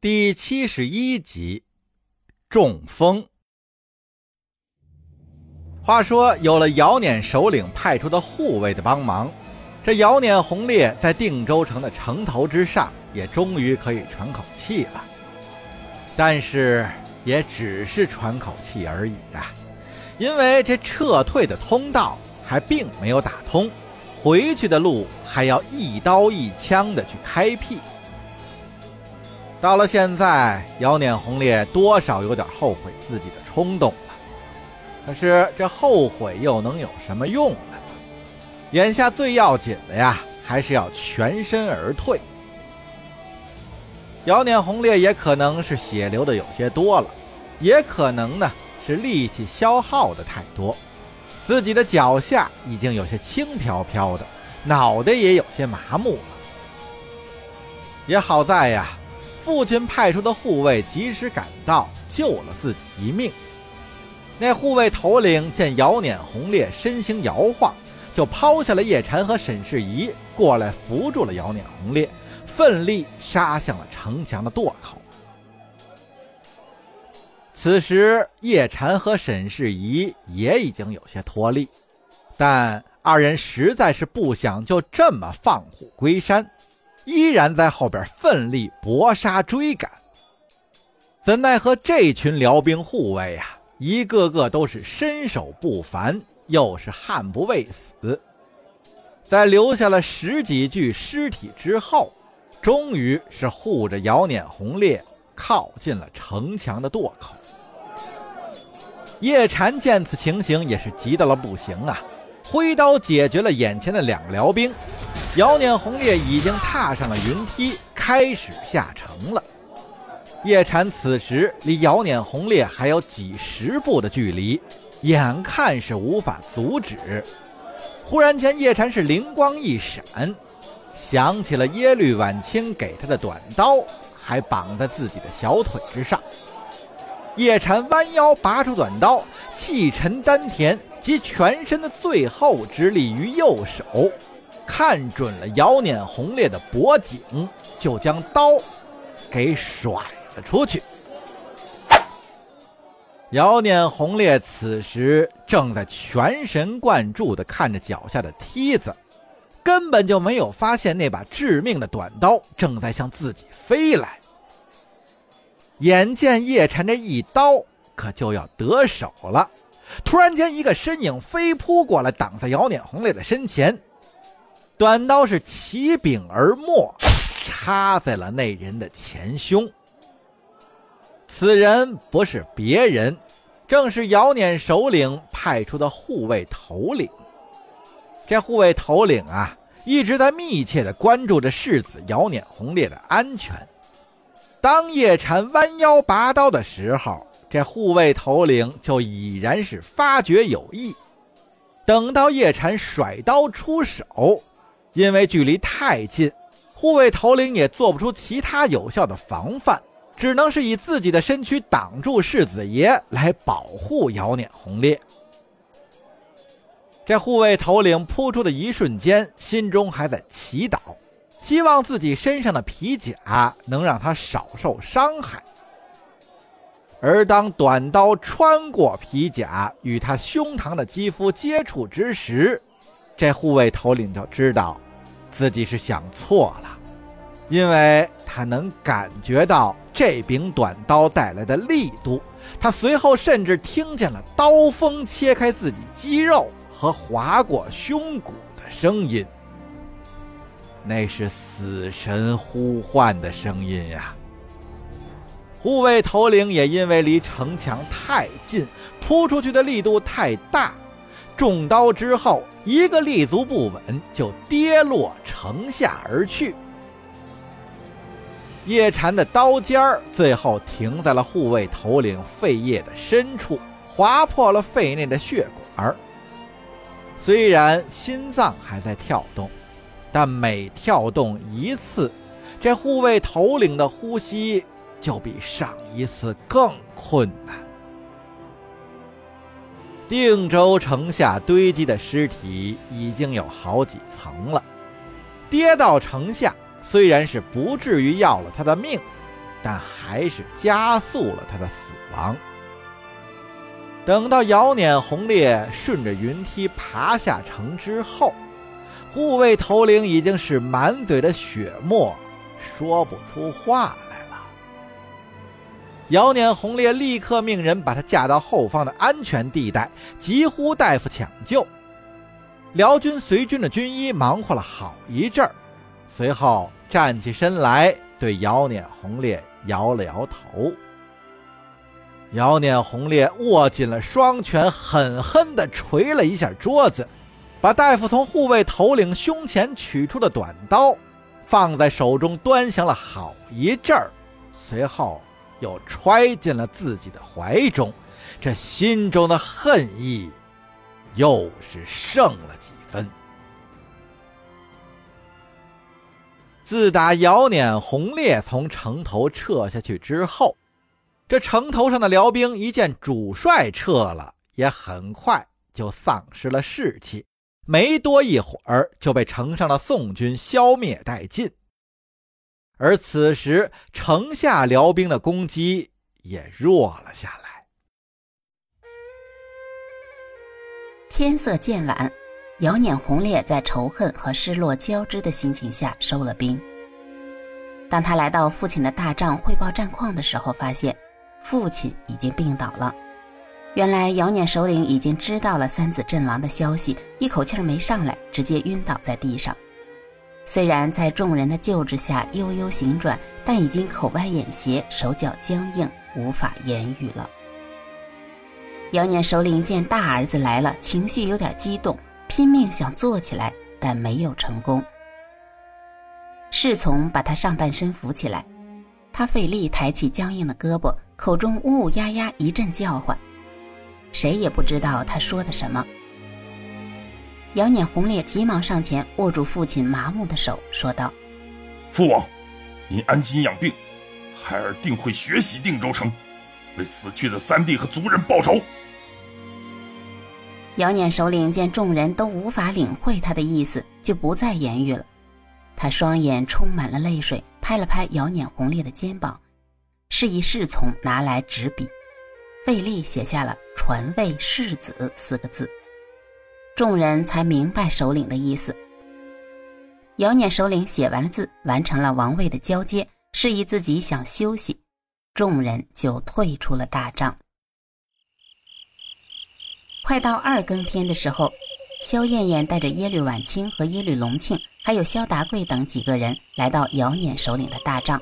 第七十一集，中风。话说，有了姚撵首领派出的护卫的帮忙，这姚撵红烈在定州城的城头之上，也终于可以喘口气了。但是，也只是喘口气而已啊，因为这撤退的通道还并没有打通，回去的路还要一刀一枪的去开辟。到了现在，姚撵红烈多少有点后悔自己的冲动了。可是这后悔又能有什么用呢？眼下最要紧的呀，还是要全身而退。姚撵红烈也可能是血流的有些多了，也可能呢是力气消耗的太多，自己的脚下已经有些轻飘飘的，脑袋也有些麻木了。也好在呀。父亲派出的护卫及时赶到，救了自己一命。那护卫头领见姚撵红烈身形摇晃，就抛下了叶禅和沈世宜，过来扶住了姚撵红烈，奋力杀向了城墙的垛口。此时，叶禅和沈世宜也已经有些脱力，但二人实在是不想就这么放虎归山。依然在后边奋力搏杀追赶，怎奈何这群辽兵护卫呀，一个个都是身手不凡，又是悍不畏死，在留下了十几具尸体之后，终于是护着姚撵红烈靠近了城墙的垛口。叶禅见此情形，也是急到了不行啊，挥刀解决了眼前的两个辽兵。姚撵红烈已经踏上了云梯，开始下城了。叶禅此时离姚撵红烈还有几十步的距离，眼看是无法阻止。忽然间，叶禅是灵光一闪，想起了耶律婉清给他的短刀，还绑在自己的小腿之上。叶禅弯腰拔出短刀，气沉丹田，集全身的最后之力于右手。看准了姚撵红烈的脖颈，就将刀给甩了出去。姚撵红烈此时正在全神贯注地看着脚下的梯子，根本就没有发现那把致命的短刀正在向自己飞来。眼见叶禅这一刀可就要得手了，突然间一个身影飞扑过来，挡在姚撵红烈的身前。短刀是起柄而没，插在了那人的前胸。此人不是别人，正是姚撵首领派出的护卫头领。这护卫头领啊，一直在密切的关注着世子姚撵红烈的安全。当叶禅弯腰拔刀的时候，这护卫头领就已然是发觉有异。等到叶禅甩刀出手。因为距离太近，护卫头领也做不出其他有效的防范，只能是以自己的身躯挡住世子爷来保护姚撵红烈。这护卫头领扑出的一瞬间，心中还在祈祷，希望自己身上的皮甲能让他少受伤害。而当短刀穿过皮甲，与他胸膛的肌肤接触之时，这护卫头领就知道。自己是想错了，因为他能感觉到这柄短刀带来的力度。他随后甚至听见了刀锋切开自己肌肉和划过胸骨的声音，那是死神呼唤的声音呀！护卫头领也因为离城墙太近，扑出去的力度太大。中刀之后，一个立足不稳，就跌落城下而去。叶禅的刀尖儿最后停在了护卫头领肺叶的深处，划破了肺内的血管。虽然心脏还在跳动，但每跳动一次，这护卫头领的呼吸就比上一次更困难。定州城下堆积的尸体已经有好几层了，跌到城下虽然是不至于要了他的命，但还是加速了他的死亡。等到姚碾红烈顺着云梯爬下城之后，护卫头领已经是满嘴的血沫，说不出话了。姚碾红烈立刻命人把他架到后方的安全地带，急呼大夫抢救。辽军随军的军医忙活了好一阵儿，随后站起身来，对姚碾红烈摇了摇头。姚碾红烈握紧了双拳，狠狠地捶了一下桌子，把大夫从护卫头领胸前取出的短刀放在手中端详了好一阵儿，随后又揣进了自己的怀中，这心中的恨意。又是胜了几分。自打姚碾红烈从城头撤下去之后，这城头上的辽兵一见主帅撤了，也很快就丧失了士气，没多一会儿就被城上的宋军消灭殆尽。而此时，城下辽兵的攻击也弱了下来。天色渐晚，姚碾红烈在仇恨和失落交织的心情下收了兵。当他来到父亲的大帐汇报战况的时候，发现父亲已经病倒了。原来姚碾首领已经知道了三子阵亡的消息，一口气儿没上来，直接晕倒在地上。虽然在众人的救治下悠悠醒转，但已经口歪眼斜，手脚僵硬，无法言语了。姚念首领见大儿子来了，情绪有点激动，拼命想坐起来，但没有成功。侍从把他上半身扶起来，他费力抬起僵硬的胳膊，口中呜呜呀呀一阵叫唤，谁也不知道他说的什么。姚念红烈急忙上前握住父亲麻木的手，说道：“父王，您安心养病，孩儿定会学习定州城，为死去的三弟和族人报仇。”姚念首领见众人都无法领会他的意思，就不再言语了。他双眼充满了泪水，拍了拍姚念红烈的肩膀，示意侍从拿来纸笔，费力写下了“传位世子”四个字。众人才明白首领的意思。姚念首领写完了字，完成了王位的交接，示意自己想休息，众人就退出了大帐。快到二更天的时候，萧燕燕带着耶律婉清和耶律隆庆，还有萧达贵等几个人来到姚撵首领的大帐。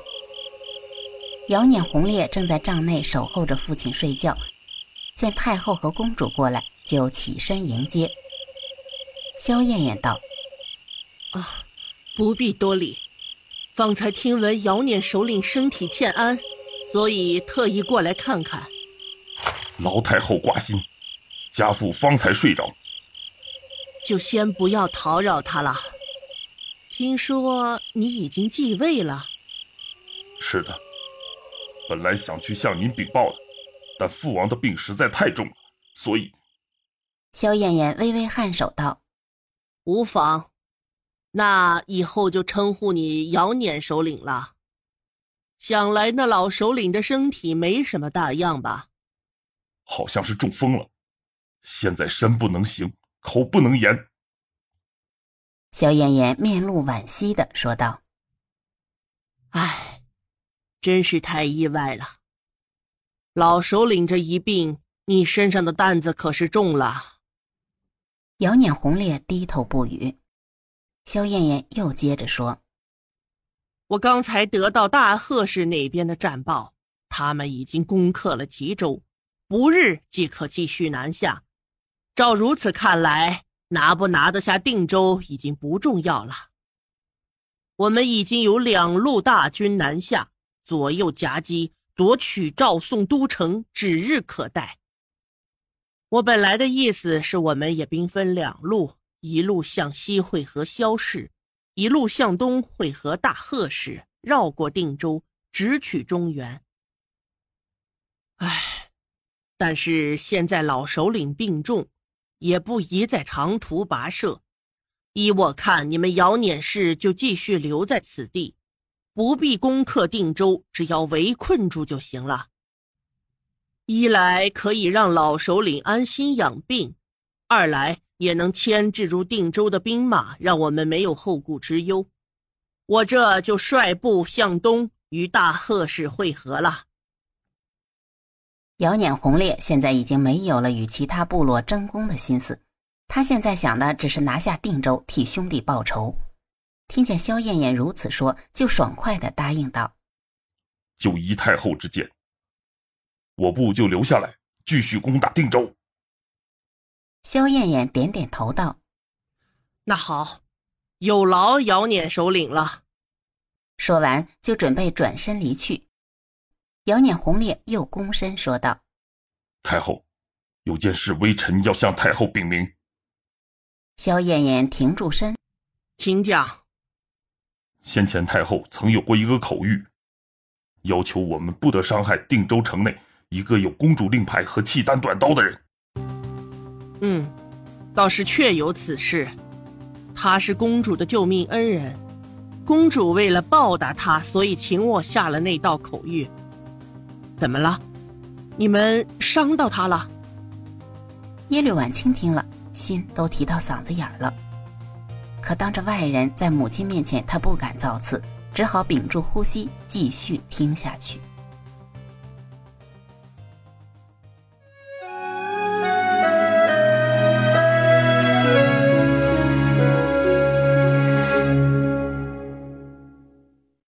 姚撵红烈正在帐内守候着父亲睡觉，见太后和公主过来，就起身迎接。萧燕燕道：“啊，不必多礼，方才听闻姚撵首领身体欠安，所以特意过来看看。”老太后挂心。家父方才睡着，就先不要叨扰他了。听说你已经继位了？是的，本来想去向您禀报的，但父王的病实在太重了，所以……萧燕燕微微颔首道：“无妨，那以后就称呼你姚撵首领了。想来那老首领的身体没什么大恙吧？好像是中风了。”现在身不能行，口不能言。小燕燕面露惋惜的说道：“唉，真是太意外了。老首领这一病，你身上的担子可是重了。”姚念红烈低头不语。萧燕燕又接着说：“我刚才得到大贺氏那边的战报，他们已经攻克了吉州，不日即可继续南下。”照如此看来，拿不拿得下定州已经不重要了。我们已经有两路大军南下，左右夹击，夺取赵宋都城指日可待。我本来的意思是，我们也兵分两路，一路向西会合萧氏，一路向东会合大贺氏，绕过定州，直取中原。唉，但是现在老首领病重。也不宜再长途跋涉，依我看，你们姚碾氏就继续留在此地，不必攻克定州，只要围困住就行了。一来可以让老首领安心养病，二来也能牵制住定州的兵马，让我们没有后顾之忧。我这就率部向东，与大贺氏会合了。姚碾红烈现在已经没有了与其他部落争功的心思，他现在想的只是拿下定州，替兄弟报仇。听见萧燕燕如此说，就爽快的答应道：“就依太后之见，我部就留下来，继续攻打定州。”萧燕燕点点头道：“那好，有劳姚碾首领了。”说完，就准备转身离去。姚碾红烈又躬身说道：“太后，有件事，微臣要向太后禀明。”萧燕燕停住身，请讲。先前太后曾有过一个口谕，要求我们不得伤害定州城内一个有公主令牌和契丹短刀的人。嗯，倒是确有此事。他是公主的救命恩人，公主为了报答他，所以请我下了那道口谕。怎么了？你们伤到他了？耶律婉清听了，心都提到嗓子眼儿了。可当着外人，在母亲面前，他不敢造次，只好屏住呼吸，继续听下去。